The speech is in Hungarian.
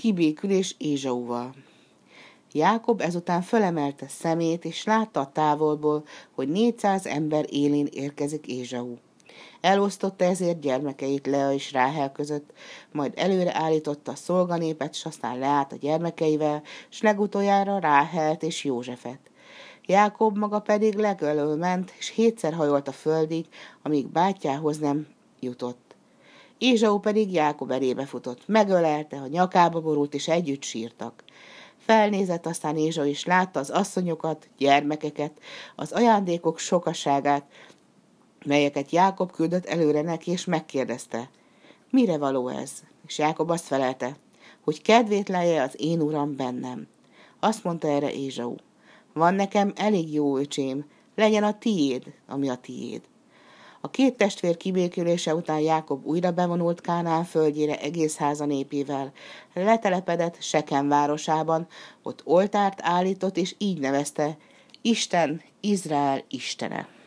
kibékülés Ézsauval. Jákob ezután fölemelte szemét, és látta a távolból, hogy 400 ember élén érkezik Ézsau. Elosztotta ezért gyermekeit Lea és Ráhel között, majd előre állította a szolganépet, s aztán leállt a gyermekeivel, s legutoljára Ráhelt és Józsefet. Jákob maga pedig legelől ment, és hétszer hajolt a földig, amíg bátyjához nem jutott. Ézsau pedig Jákob elébe futott, megölelte, a nyakába borult, és együtt sírtak. Felnézett aztán Ézsau is látta az asszonyokat, gyermekeket, az ajándékok sokaságát, melyeket Jákob küldött előre neki, és megkérdezte, mire való ez? És Jákob azt felelte, hogy kedvét leje az én uram bennem. Azt mondta erre Ézsau, van nekem elég jó öcsém, legyen a tiéd, ami a tiéd. A két testvér kibékülése után Jákob újra bevonult Kánán földjére egész háza népével, letelepedett Seken városában, ott oltárt állított, és így nevezte, Isten, Izrael Istene.